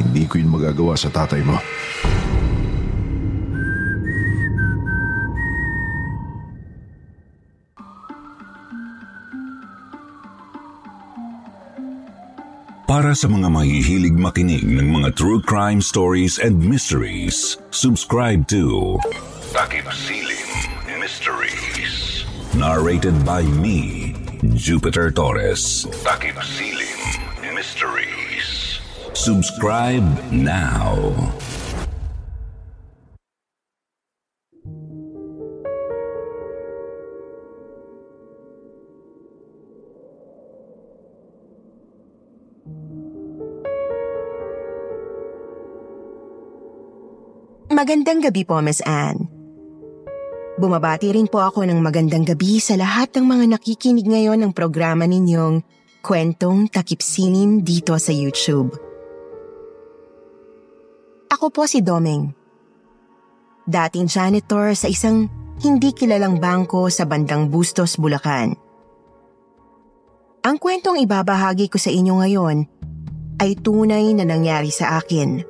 Hindi ko yun magagawa sa tatay mo. Para sa mga mahihilig makinig ng mga true crime stories and mysteries, subscribe to Takip Siling Mysteries. Narrated by me, Jupiter Torres. Takip Siling Mysteries. Subscribe now. Magandang gabi po, Miss Anne. Bumabati rin po ako ng magandang gabi sa lahat ng mga nakikinig ngayon ng programa ninyong Kwentong Takipsinin dito sa YouTube. Ako po si Domeng. Dating janitor sa isang hindi kilalang bangko sa bandang Bustos, Bulacan. Ang kwentong ibabahagi ko sa inyo ngayon ay tunay na nangyari sa akin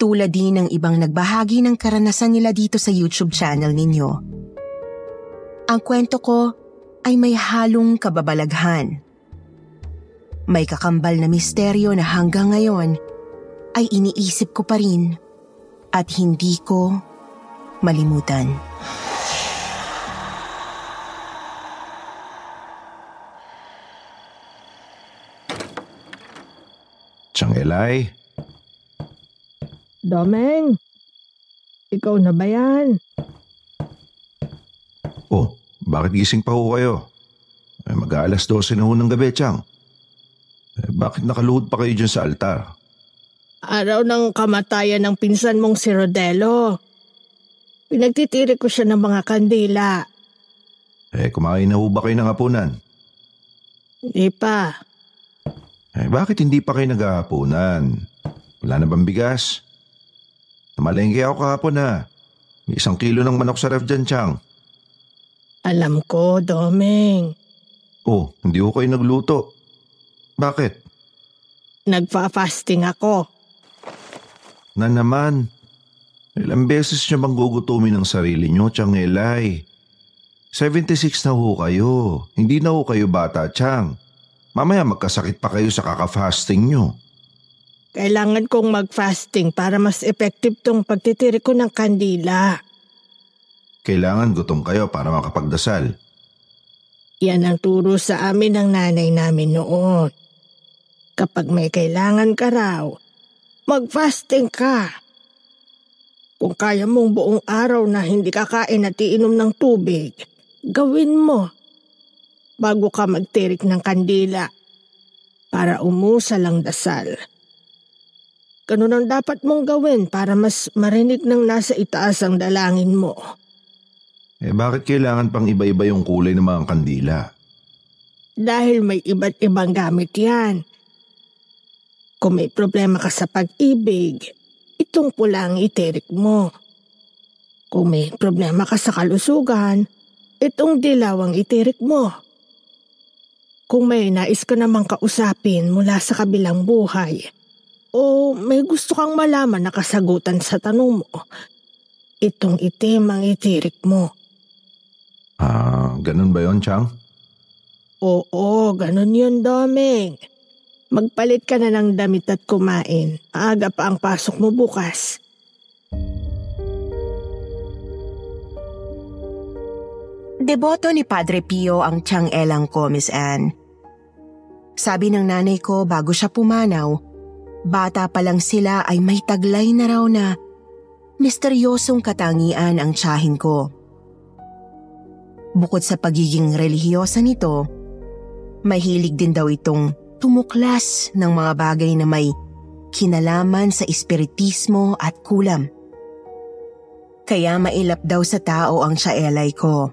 tulad din ng ibang nagbahagi ng karanasan nila dito sa YouTube channel ninyo. Ang kwento ko ay may halong kababalaghan. May kakambal na misteryo na hanggang ngayon ay iniisip ko pa rin at hindi ko malimutan. Changelay, Domeng, ikaw na ba yan? oh, bakit gising pa ho kayo? Eh, mag-aalas 12 na ho ng gabi, Chang. Eh, bakit nakaluhod pa kayo dyan sa altar? Araw ng kamatayan ng pinsan mong si Rodelo. Pinagtitirik ko siya ng mga kandila. Eh, kumain na ho ba kayo ng hapunan? Hindi pa. Eh, bakit hindi pa kayo naghahapunan? Wala na bang bigas? Namalengke ako kahapon ha. May isang kilo ng manok sa ref dyan, Chang. Alam ko, Domeng. Oh, hindi ko kayo nagluto. Bakit? Nagfa-fasting ako. Na naman. Ilang beses niyo bang gugutumin ang sarili niyo, Chang Elay? 76 na ho kayo. Hindi na ho kayo bata, Chang. Mamaya magkasakit pa kayo sa kaka-fasting niyo. Kailangan kong mag-fasting para mas effective tong pagtitirik ko ng kandila. Kailangan gutom kayo para makapagdasal. Yan ang turo sa amin ng nanay namin noon. Kapag may kailangan ka raw, mag-fasting ka. Kung kaya mong buong araw na hindi kakain at iinom ng tubig, gawin mo. Bago ka magtirik ng kandila para umusal ang dasal. Ganun ang dapat mong gawin para mas marinig ng nasa itaas ang dalangin mo. Eh bakit kailangan pang iba-iba yung kulay ng mga kandila? Dahil may iba't ibang gamit yan. Kung may problema ka sa pag-ibig, itong pula ang itirik mo. Kung may problema ka sa kalusugan, itong dilaw ang itirik mo. Kung may nais ka namang kausapin mula sa kabilang buhay, o may gusto kang malaman na kasagutan sa tanong mo, itong itim ang itirik mo. Ah, ganun ba yon, Chang? Oo, ganun yun, Domeng. Magpalit ka na ng damit at kumain. Aga pa ang pasok mo bukas. Deboto ni Padre Pio ang Chang Elang ko, Miss Anne. Sabi ng nanay ko bago siya pumanaw, bata pa lang sila ay may taglay na raw na misteryosong katangian ang tsahin ko. Bukod sa pagiging relihiyosa nito, mahilig din daw itong tumuklas ng mga bagay na may kinalaman sa espiritismo at kulam. Kaya mailap daw sa tao ang siyaelay ko.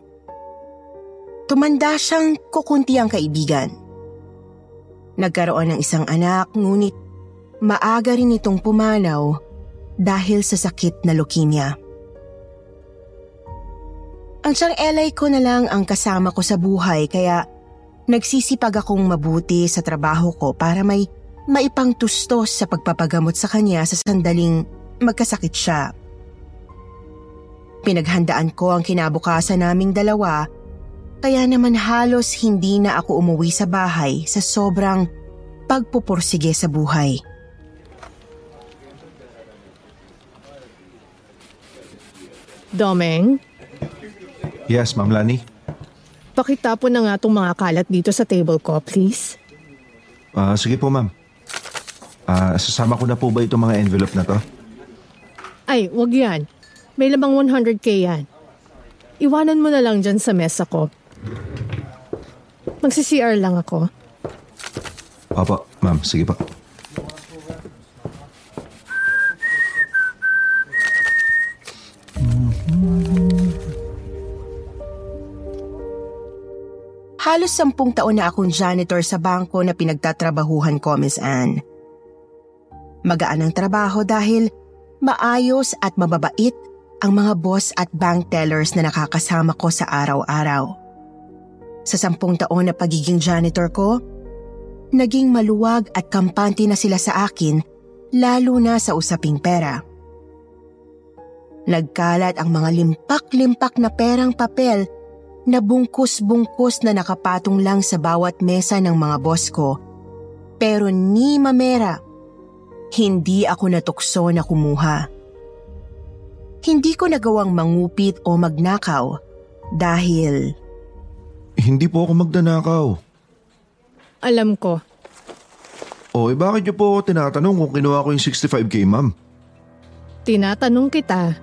Tumanda siyang kukunti ang kaibigan. Nagkaroon ng isang anak ngunit maaga rin itong pumanaw dahil sa sakit na leukemia. Ang siyang elay ko na lang ang kasama ko sa buhay kaya nagsisipag akong mabuti sa trabaho ko para may maipang tustos sa pagpapagamot sa kanya sa sandaling magkasakit siya. Pinaghandaan ko ang kinabukasan naming dalawa kaya naman halos hindi na ako umuwi sa bahay sa sobrang pagpupursige sa buhay. Domeng, Yes, Ma'am Lani. Pakitapon na nga itong mga kalat dito sa table ko, please. Ah, sige po, ma'am. Ah, sasama ko na po ba itong mga envelope na to? Ay, wag yan. May lamang 100k yan. Iwanan mo na lang dyan sa mesa ko. Magsi-CR lang ako. Opo, ma'am. Sige po. Halos sampung taon na akong janitor sa bangko na pinagtatrabahuhan ko, Miss Anne. Magaan ang trabaho dahil maayos at mababait ang mga boss at bank tellers na nakakasama ko sa araw-araw. Sa sampung taon na pagiging janitor ko, naging maluwag at kampante na sila sa akin lalo na sa usaping pera. Nagkalat ang mga limpak-limpak na perang papel na bungkus-bungkus na nakapatong lang sa bawat mesa ng mga boss ko. Pero ni mamera, hindi ako natukso na kumuha. Hindi ko nagawang mangupit o magnakaw dahil Hindi po ako magdanakaw. Alam ko, O, eh bakit niyo po ako tinatanong kung kinuha ko yung 65k, ma'am? tinatanong kita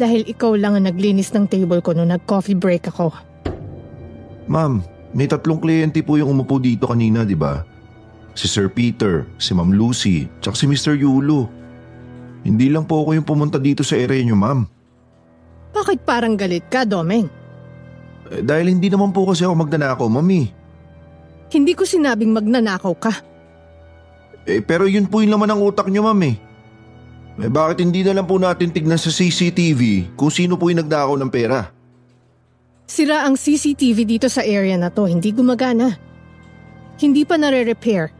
dahil ikaw lang ang naglinis ng table ko nung nag-coffee break ako. Ma'am, may tatlong kliyente po yung umupo dito kanina, di ba? Si Sir Peter, si Ma'am Lucy, tsaka si Mr. Yulo. Hindi lang po ako yung pumunta dito sa area niyo, ma'am. Bakit parang galit ka, Domeng? Eh, dahil hindi naman po kasi ako magdanakaw, mami. Hindi ko sinabing magnanakaw ka. Eh, pero yun po yung laman ng utak niyo, ma'am eh. Eh, bakit hindi na lang po natin tignan sa CCTV kung sino po yung nagdakaw ng pera? Sira ang CCTV dito sa area na to, hindi gumagana. Hindi pa nare-repair.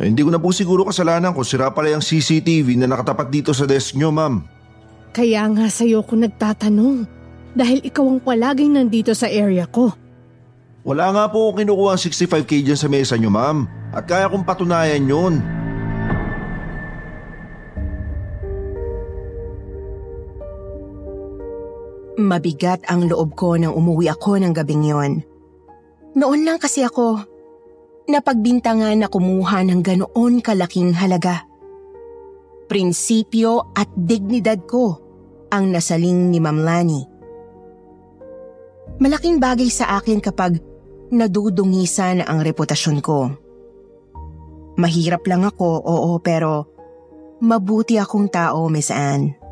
Eh, hindi ko na po siguro kasalanan kung sira pala yung CCTV na nakatapat dito sa desk niyo, ma'am. Kaya nga sa'yo ko nagtatanong. Dahil ikaw ang palaging nandito sa area ko. Wala nga po kinukuha ang 65k dyan sa mesa niyo, ma'am. At kaya kong patunayan yun. Mabigat ang loob ko nang umuwi ako ng gabing yon. Noon lang kasi ako napagbintangan na kumuha ng ganoon kalaking halaga. Prinsipyo at dignidad ko ang nasaling ni Ma'am Lani. Malaking bagay sa akin kapag nadudungisan ang reputasyon ko. Mahirap lang ako, oo, pero mabuti akong tao, Miss Anne.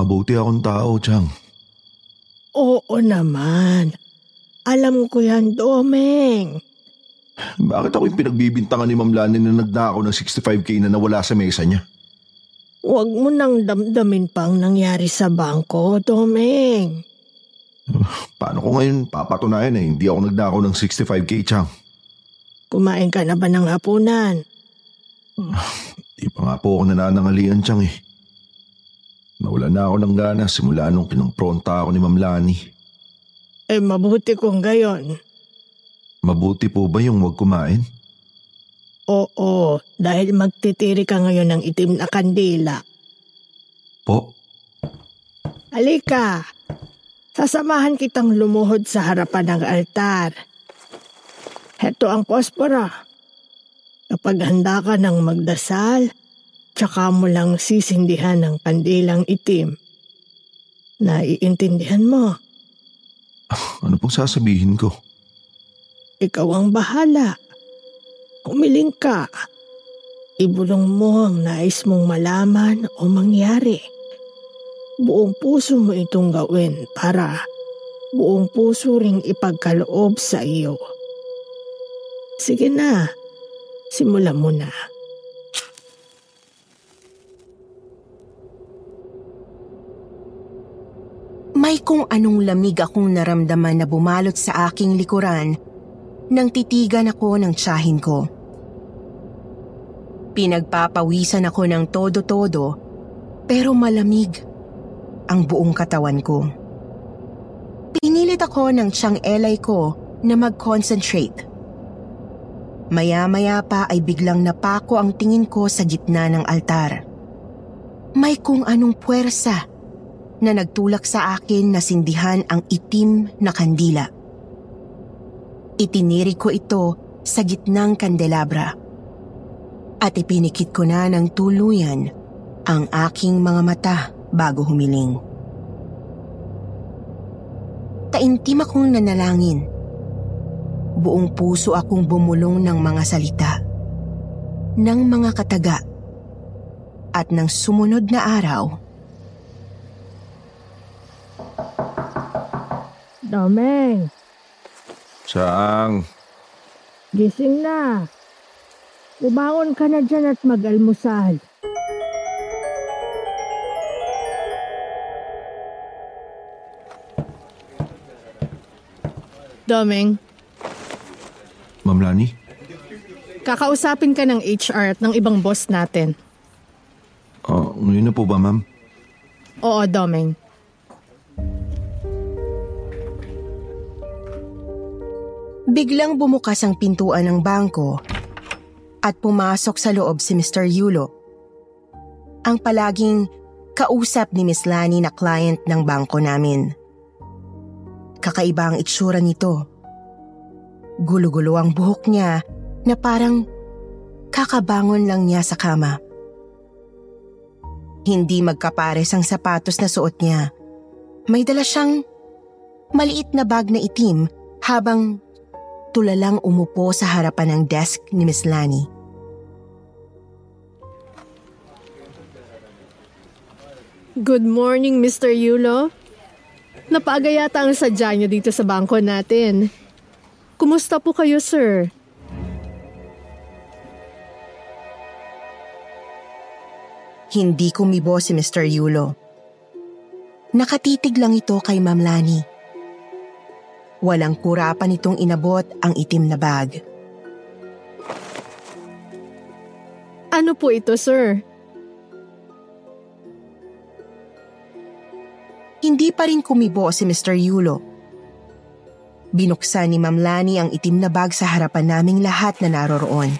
Mabuti akong tao, Chang. Oo naman. Alam ko yan, Domeng. Bakit ako yung pinagbibintangan ni Ma'am Lani na nagdakaw ng 65k na nawala sa mesa niya? Huwag mo nang damdamin pa ang nangyari sa bangko, Domeng. Paano ko ngayon papatunayan na hindi ako nagdakaw ng 65k, Chang? Kumain ka na ba ng hapunan? Di pa nga po ako nananangalian, Chang eh. Nawala na ako ng gana simula nung pinumpronta ako ni Ma'am Lani. Eh mabuti kung gayon. Mabuti po ba yung wag kumain? Oo, dahil magtitiri ka ngayon ng itim na kandila. Po? Halika, sasamahan kitang lumuhod sa harapan ng altar. Heto ang pospora. Kapag handa ka ng magdasal, tsaka mo lang sisindihan ng kandilang itim. Naiintindihan mo, Ano pong sasabihin ko? ikaw ang bahala. Umiling ka. Ibulong mo ang nais mong malaman o mangyari. Buong puso mo itong gawin para buong puso ring ipagkaloob sa iyo. Sige na, simulan mo na. May kung anong lamig akong naramdaman na bumalot sa aking likuran nang titigan ako ng tsahin ko. Pinagpapawisan ako ng todo-todo pero malamig ang buong katawan ko. Pinilit ako ng tiyang elay ko na mag-concentrate. Maya-maya pa ay biglang napako ang tingin ko sa gitna ng altar. May kung anong puwersa na nagtulak sa akin na sindihan ang itim na kandila. Itiniri ko ito sa gitnang kandelabra at ipinikit ko na ng tuluyan ang aking mga mata bago humiling. Taimtim akong nanalangin. Buong puso akong bumulong ng mga salita, ng mga kataga, at ng sumunod na araw Domeng, Saang? gising na. Ubangon ka na dyan at mag-almusal. Domeng, Ma'am Lani? kakausapin ka ng HR at ng ibang boss natin. Oh, ngayon na po ba ma'am? Oo, Domeng. Biglang bumukas ang pintuan ng bangko at pumasok sa loob si Mr. Yulo. Ang palaging kausap ni Miss Lani na client ng bangko namin. Kakaiba ang itsura nito. Gulo-gulo ang buhok niya na parang kakabangon lang niya sa kama. Hindi magkapares ang sapatos na suot niya. May dala siyang maliit na bag na itim habang tulalang umupo sa harapan ng desk ni Miss Lani. Good morning, Mr. Yulo. Napaaga yata ang sadya niyo dito sa bangko natin. Kumusta po kayo, sir? Hindi kumibo si Mr. Yulo. Nakatitig lang ito kay Ma'am Lani. Walang kurapan itong inabot ang itim na bag. Ano po ito, sir? Hindi pa rin kumibo si Mr. Yulo. Binuksan ni Ma'am Lani ang itim na bag sa harapan naming lahat na naroroon.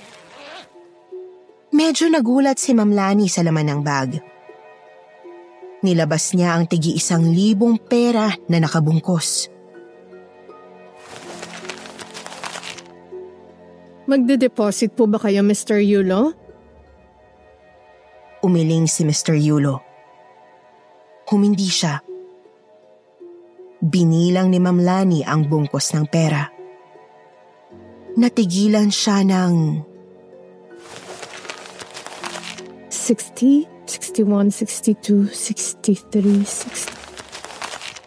Medyo nagulat si Ma'am Lani sa laman ng bag. Nilabas niya ang tigi isang libong pera na nakabungkos. Magde-deposit po ba kayo, Mr. Yulo? Umiling si Mr. Yulo. Humindi siya. Binilang ni Ma'am Lani ang bungkos ng pera. Natigilan siya ng 60, 61, 62, 63, 60...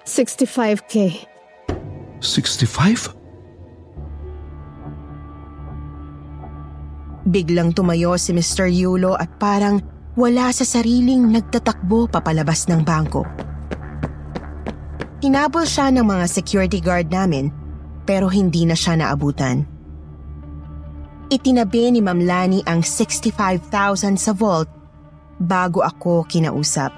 65k. 65? Biglang tumayo si Mr. Yulo at parang wala sa sariling nagtatakbo papalabas ng bangko. Hinabol siya ng mga security guard namin pero hindi na siya naabutan. Itinabi ni Ma'am Lani ang 65,000 sa vault bago ako kinausap.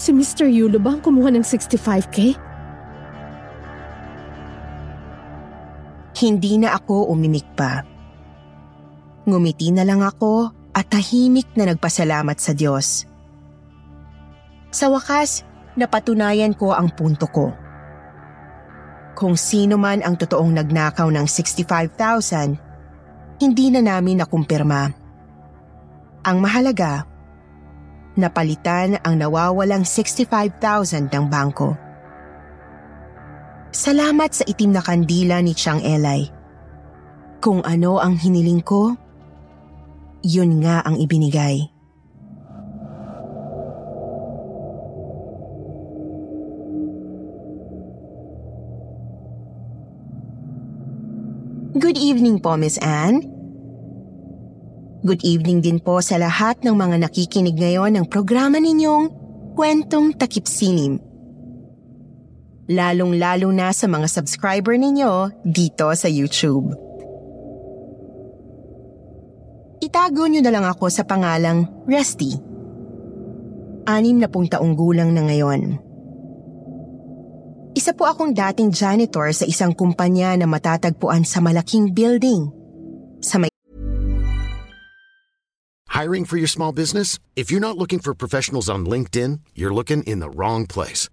Si Mr. Yulo ba ang kumuha ng 65k? Hindi na ako umimik pa. Ngumiti na lang ako at tahimik na nagpasalamat sa Diyos. Sa wakas, napatunayan ko ang punto ko. Kung sino man ang totoong nagnakaw ng 65,000, hindi na namin nakumpirma. Ang mahalaga, napalitan ang nawawalang 65,000 ng bangko. Salamat sa itim na kandila ni Chang Elay. Kung ano ang hiniling ko, yun nga ang ibinigay. Good evening po, Miss Anne. Good evening din po sa lahat ng mga nakikinig ngayon ng programa ninyong Kwentong Takip Sinim. Lalong-lalo na sa mga subscriber ninyo dito sa YouTube. Itago nyo na lang ako sa pangalang Rusty. Anim na pong taong gulang na ngayon. Isa po akong dating janitor sa isang kumpanya na matatagpuan sa malaking building. Sa may Hiring for your small business? If you're not looking for professionals on LinkedIn, you're looking in the wrong place.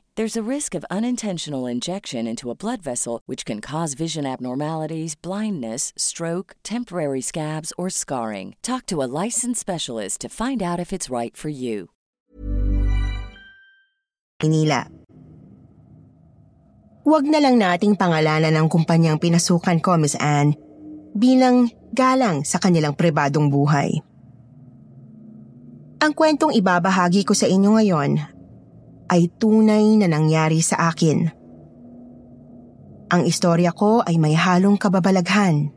There's a risk of unintentional injection into a blood vessel, which can cause vision abnormalities, blindness, stroke, temporary scabs, or scarring. Talk to a licensed specialist to find out if it's right for you. Manila. Huwag na lang nating pangalanan ang kumpanyang pinasukan ko, Miss Anne, bilang galang sa kanilang pribadong buhay. Ang kwentong ibabahagi ko sa inyo ngayon ay tunay na nangyari sa akin. Ang istorya ko ay may halong kababalaghan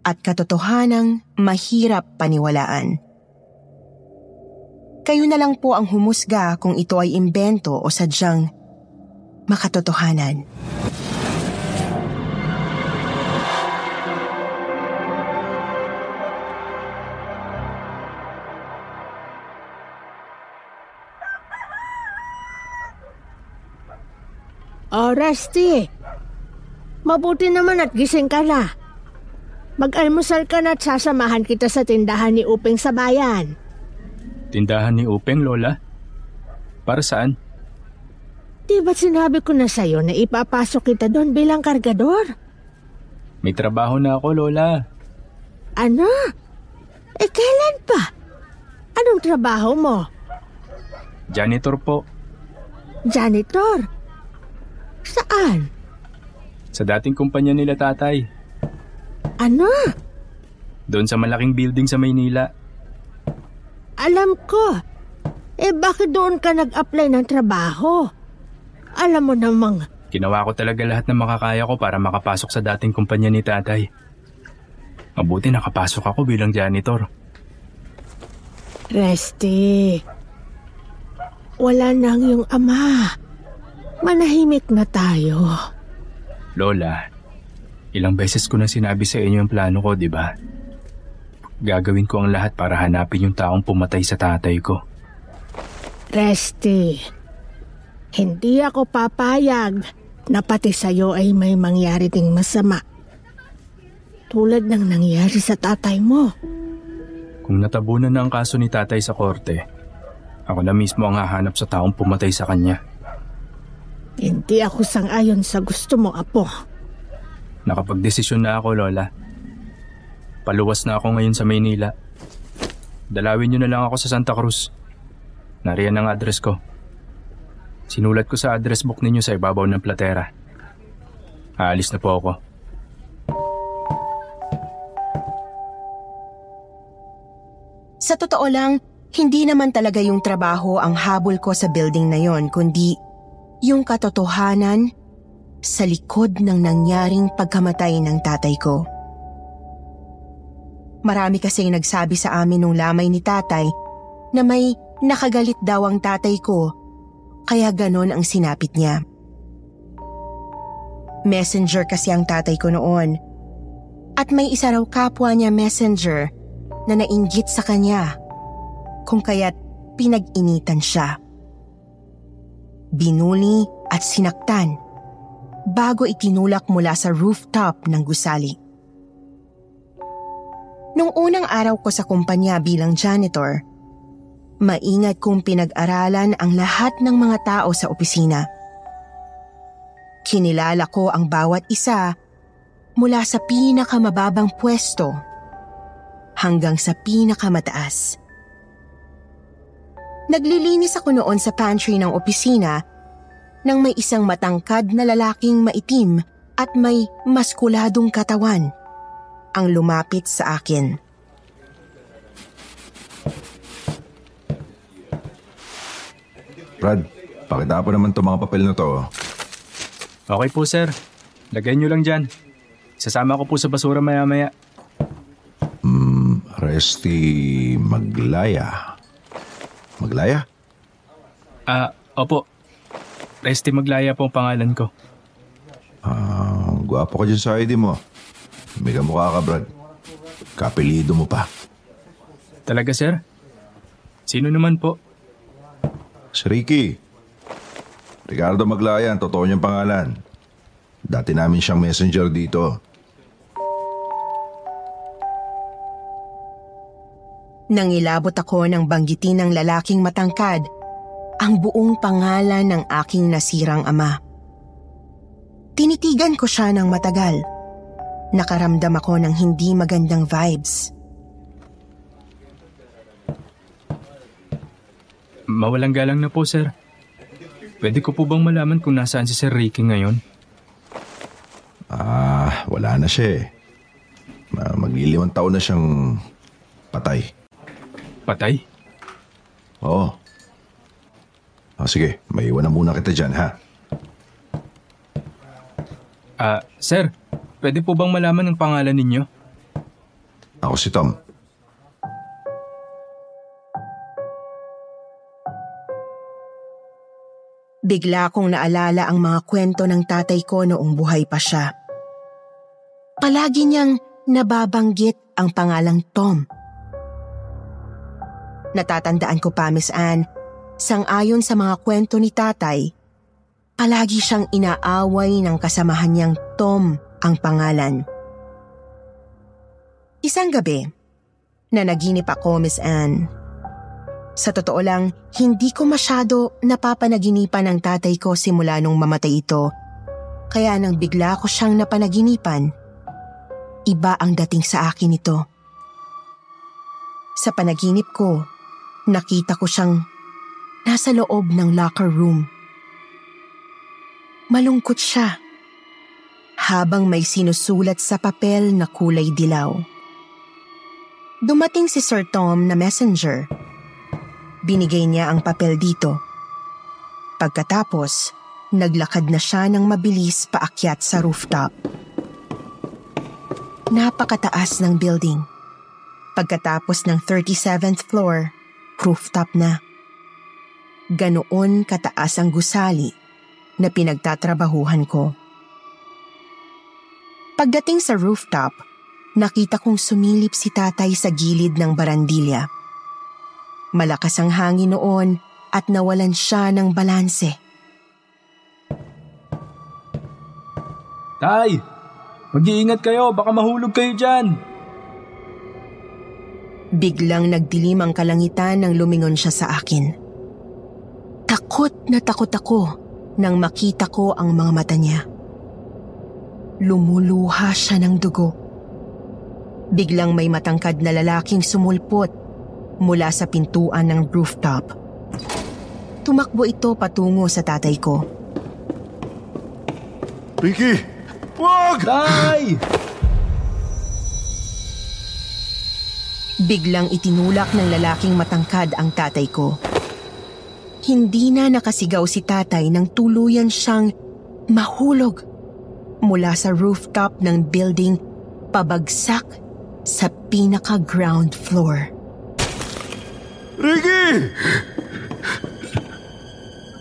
at katotohanang mahirap paniwalaan. Kayo na lang po ang humusga kung ito ay imbento o sadyang makatotohanan. Oh, Rusty. Mabuti naman at gising ka na. Mag-almusal ka na at sasamahan kita sa tindahan ni Uping sa bayan. Tindahan ni Upeng, Lola? Para saan? Di ba sinabi ko na sa'yo na ipapasok kita doon bilang kargador? May trabaho na ako, Lola. Ano? Eh, kailan pa? Anong trabaho mo? Janitor po. Janitor? Saan? Sa dating kumpanya nila tatay. Ano? Doon sa malaking building sa Maynila. Alam ko. Eh bakit doon ka nag-apply ng trabaho? Alam mo namang... Ginawa ko talaga lahat ng makakaya ko para makapasok sa dating kumpanya ni tatay. Mabuti nakapasok ako bilang janitor. Resty. Wala nang yung ama. Manahimik na tayo. Lola, ilang beses ko na sinabi sa inyo yung plano ko, di ba? Gagawin ko ang lahat para hanapin yung taong pumatay sa tatay ko. Resty. Hindi ako papayag na pati sa'yo ay may mangyari ding masama. Tulad ng nangyari sa tatay mo. Kung natabunan na ang kaso ni tatay sa korte, ako na mismo ang hahanap sa taong pumatay sa kanya. Hindi ako sangayon sa gusto mo, Apo. Nakapagdesisyon na ako, Lola. Paluwas na ako ngayon sa Maynila. Dalawin niyo na lang ako sa Santa Cruz. Nariyan ang address ko. Sinulat ko sa address book ninyo sa ibabaw ng platera. Aalis na po ako. Sa totoo lang, hindi naman talaga yung trabaho ang habol ko sa building na yon kundi yung katotohanan sa likod ng nangyaring pagkamatay ng tatay ko. Marami kasi nagsabi sa amin nung lamay ni tatay na may nakagalit daw ang tatay ko kaya ganon ang sinapit niya. Messenger kasi ang tatay ko noon at may isa raw kapwa niya messenger na nainggit sa kanya kung kaya't pinag-initan siya. Binuli at sinaktan bago itinulak mula sa rooftop ng gusali. Nung unang araw ko sa kumpanya bilang janitor, maingat kong pinag-aralan ang lahat ng mga tao sa opisina. Kinilala ko ang bawat isa mula sa pinakamababang pwesto hanggang sa pinakamataas. Naglilinis ako noon sa pantry ng opisina nang may isang matangkad na lalaking maitim at may maskuladong katawan ang lumapit sa akin. Brad, pakita po naman itong mga papel na to. Okay po sir. Lagay nyo lang dyan. Sasama ko po sa basura maya-maya. Hmm, Resti Maglaya. Maglaya? Ah, opo. Resty Maglaya po ang pangalan ko. Ah, gwapo ka dyan sa ID mo. May kamukha ka, Brad. Kapilido mo pa. Talaga sir? Sino naman po? Si Ricky. Ricardo Maglaya, ang totoo niyang pangalan. Dati namin siyang messenger dito. Nangilabot ako ng banggitin ng lalaking matangkad ang buong pangalan ng aking nasirang ama. Tinitigan ko siya ng matagal. Nakaramdam ako ng hindi magandang vibes. Mawalang galang na po sir. Pwede ko po bang malaman kung nasaan si Sir Ricky ngayon? Ah, wala na siya eh. Ma- Maglilimang taon na siyang patay. Patay? Oo. Oh, sige, may iwan na muna kita dyan, ha? Ah, sir, pwede po bang malaman ang pangalan ninyo? Ako si Tom. Bigla kong naalala ang mga kwento ng tatay ko noong buhay pa siya. Palagi niyang nababanggit ang pangalang Tom. Natatandaan ko pa, Miss Anne, sangayon sa mga kwento ni tatay, palagi siyang inaaway ng kasamahan niyang Tom ang pangalan. Isang gabi, nanaginip ako, Miss Anne. Sa totoo lang, hindi ko masyado napapanaginipan ng tatay ko simula nung mamatay ito. Kaya nang bigla ko siyang napanaginipan, iba ang dating sa akin ito. Sa panaginip ko, nakita ko siyang nasa loob ng locker room. Malungkot siya habang may sinusulat sa papel na kulay dilaw. Dumating si Sir Tom na messenger Binigay niya ang papel dito. Pagkatapos, naglakad na siya ng mabilis paakyat sa rooftop. Napakataas ng building. Pagkatapos ng 37th floor, rooftop na. Ganoon kataas ang gusali na pinagtatrabahuhan ko. Pagdating sa rooftop, nakita kong sumilip si tatay sa gilid ng barandilya. Malakas ang hangin noon at nawalan siya ng balanse. Tay! Mag-iingat kayo, baka mahulog kayo dyan! Biglang nagdilim ang kalangitan nang lumingon siya sa akin. Takot na takot ako nang makita ko ang mga mata niya. Lumuluha siya ng dugo. Biglang may matangkad na lalaking sumulpot mula sa pintuan ng rooftop. Tumakbo ito patungo sa tatay ko. Ricky! Wag! Tay! Biglang itinulak ng lalaking matangkad ang tatay ko. Hindi na nakasigaw si tatay nang tuluyan siyang mahulog mula sa rooftop ng building pabagsak sa pinaka-ground floor. Ricky!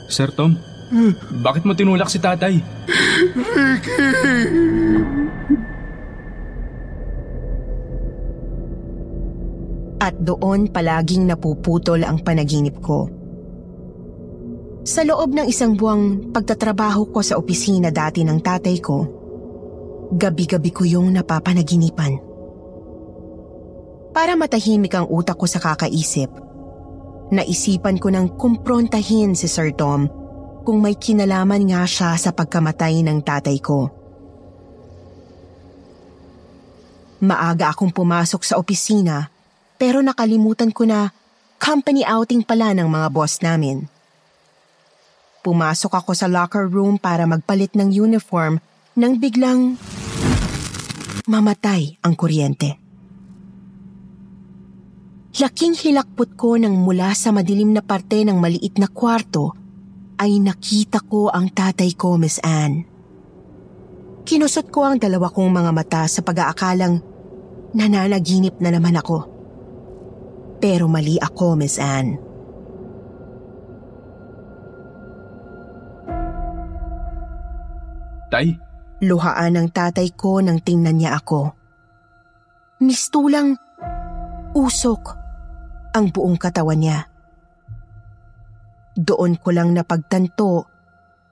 Sir Tom, bakit mo tinulak si tatay? At doon palaging napuputol ang panaginip ko. Sa loob ng isang buwang pagtatrabaho ko sa opisina dati ng tatay ko, gabi-gabi ko yung napapanaginipan. Para matahimik ang utak ko sa kakaisip, naisipan ko nang kumprontahin si Sir Tom kung may kinalaman nga siya sa pagkamatay ng tatay ko. Maaga akong pumasok sa opisina pero nakalimutan ko na company outing pala ng mga boss namin. Pumasok ako sa locker room para magpalit ng uniform nang biglang mamatay ang kuryente. Laking hilakpot ko nang mula sa madilim na parte ng maliit na kwarto ay nakita ko ang tatay ko, Miss Anne. Kinusot ko ang dalawa kong mga mata sa pag-aakalang nananaginip na naman ako. Pero mali ako, Miss Anne. Tay, Luhaan ng tatay ko nang tingnan niya ako. Mistulang usok ang buong katawan niya. Doon ko lang napagtanto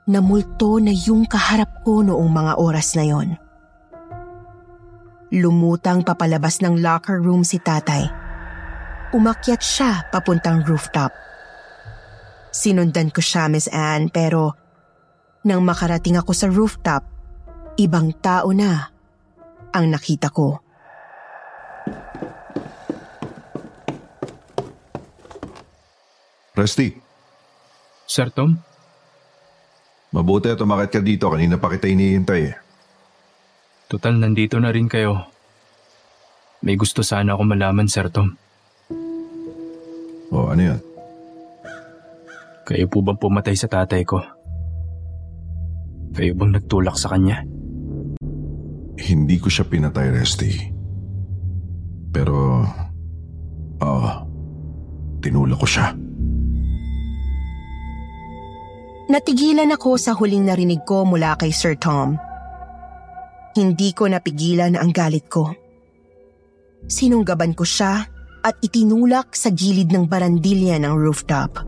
na multo na yung kaharap ko noong mga oras na yon. Lumutang papalabas ng locker room si tatay. Umakyat siya papuntang rooftop. Sinundan ko siya, Miss Anne, pero nang makarating ako sa rooftop, ibang tao na ang nakita ko. Rusty, Sir Tom, mabuti at umakit ka dito. Kanina pa kita iniintay eh. total nandito na rin kayo. May gusto sana ako malaman, Sir Tom. O ano yan? Kayo po bang pumatay sa tatay ko? Kayo bang nagtulak sa kanya? Hindi ko siya pinatay, Rusty. Pero, oo, tinulak ko siya. Natigilan ako sa huling narinig ko mula kay Sir Tom. Hindi ko napigilan ang galit ko. Sinunggaban ko siya at itinulak sa gilid ng barandilya ng rooftop.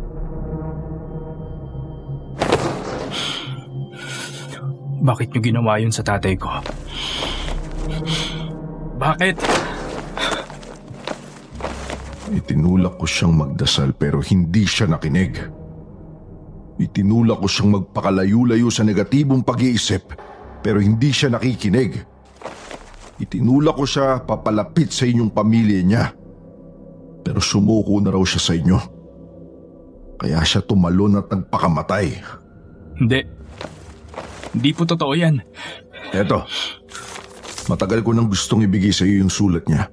Bakit niyo ginawa yun sa tatay ko? Bakit? Itinulak ko siyang magdasal pero hindi siya nakinig. Itinulak ko siyang magpakalayo-layo sa negatibong pag-iisip pero hindi siya nakikinig. Itinulak ko siya papalapit sa inyong pamilya niya. Pero sumuko na raw siya sa inyo. Kaya siya tumalon at nagpakamatay. Hindi. Hindi po totoo yan. Eto, matagal ko nang gustong ibigay sa iyo yung sulat niya.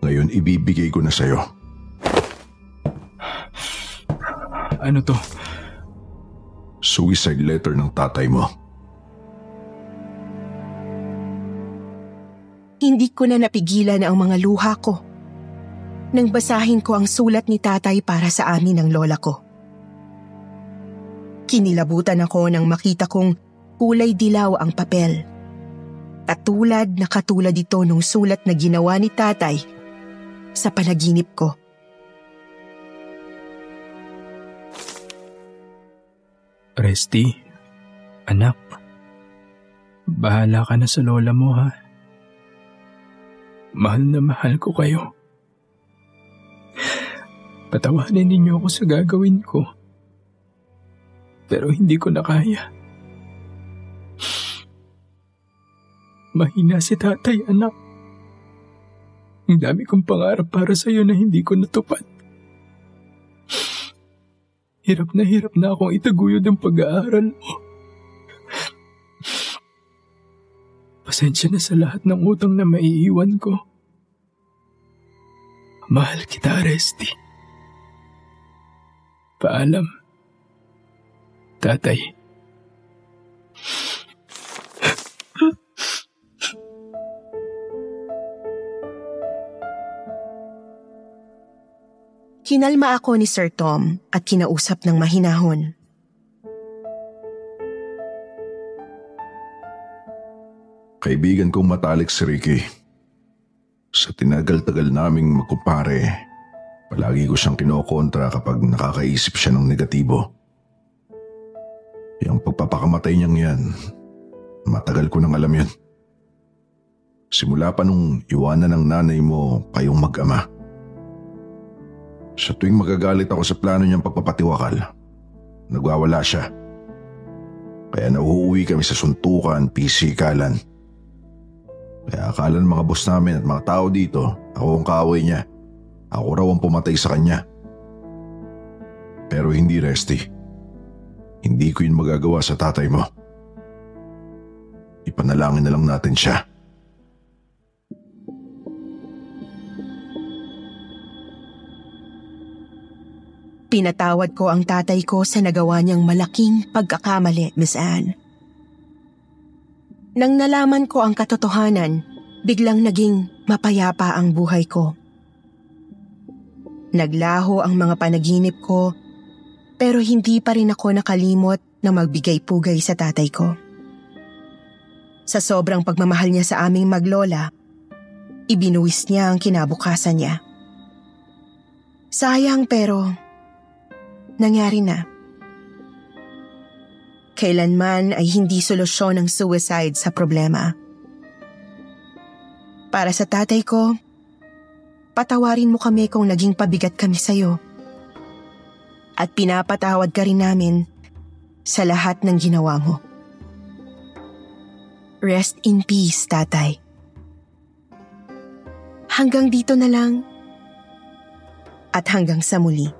Ngayon ibibigay ko na sa iyo. Ano to? Suicide letter ng tatay mo. Hindi ko na napigilan ang mga luha ko. Nang basahin ko ang sulat ni tatay para sa amin ng lola ko. Kinilabutan ako nang makita kong kulay dilaw ang papel. Katulad na katulad ito nung sulat na ginawa ni tatay sa panaginip ko. Resty, anak. Bahala ka na sa lola mo ha. Mahal na mahal ko kayo. Patawanin ninyo ako sa gagawin ko. Pero hindi ko na kaya. Mahina si tatay, anak. Ang dami kong pangarap para sa iyo na hindi ko natupad. Hirap na hirap na akong itaguyod ang pag-aaral mo. Pasensya na sa lahat ng utang na maiiwan ko. Mahal kita, Resty. Paalam. Tatay. Kinalma ako ni Sir Tom at kinausap ng mahinahon. Kaibigan kong matalik si Ricky. Sa tinagal-tagal naming magkumpare, palagi ko siyang kinokontra kapag nakakaisip siya ng negatibo. Yung pagpapakamatay niyang yan, matagal ko nang alam yun. Simula pa nung iwanan ng nanay mo kayong mag-ama. Sa tuwing magagalit ako sa plano niyang pagpapatiwakal, nagwawala siya. Kaya nauuwi kami sa suntukan, pisikalan. Kaya akala ng mga boss namin at mga tao dito, ako ang kaaway niya. Ako raw ang pumatay sa kanya. Pero hindi, Resty. Hindi ko yun magagawa sa tatay mo. Ipanalangin na lang natin siya. Pinatawad ko ang tatay ko sa nagawa niyang malaking pagkakamali, Miss Anne. Nang nalaman ko ang katotohanan, biglang naging mapayapa ang buhay ko. Naglaho ang mga panaginip ko, pero hindi pa rin ako nakalimot na magbigay pugay sa tatay ko. Sa sobrang pagmamahal niya sa aming maglola, ibinuwis niya ang kinabukasan niya. Sayang pero nangyari na. Kailanman ay hindi solusyon ang suicide sa problema. Para sa tatay ko, patawarin mo kami kung naging pabigat kami sa'yo. At pinapatawad ka rin namin sa lahat ng ginawa mo. Rest in peace, tatay. Hanggang dito na lang at hanggang sa muli.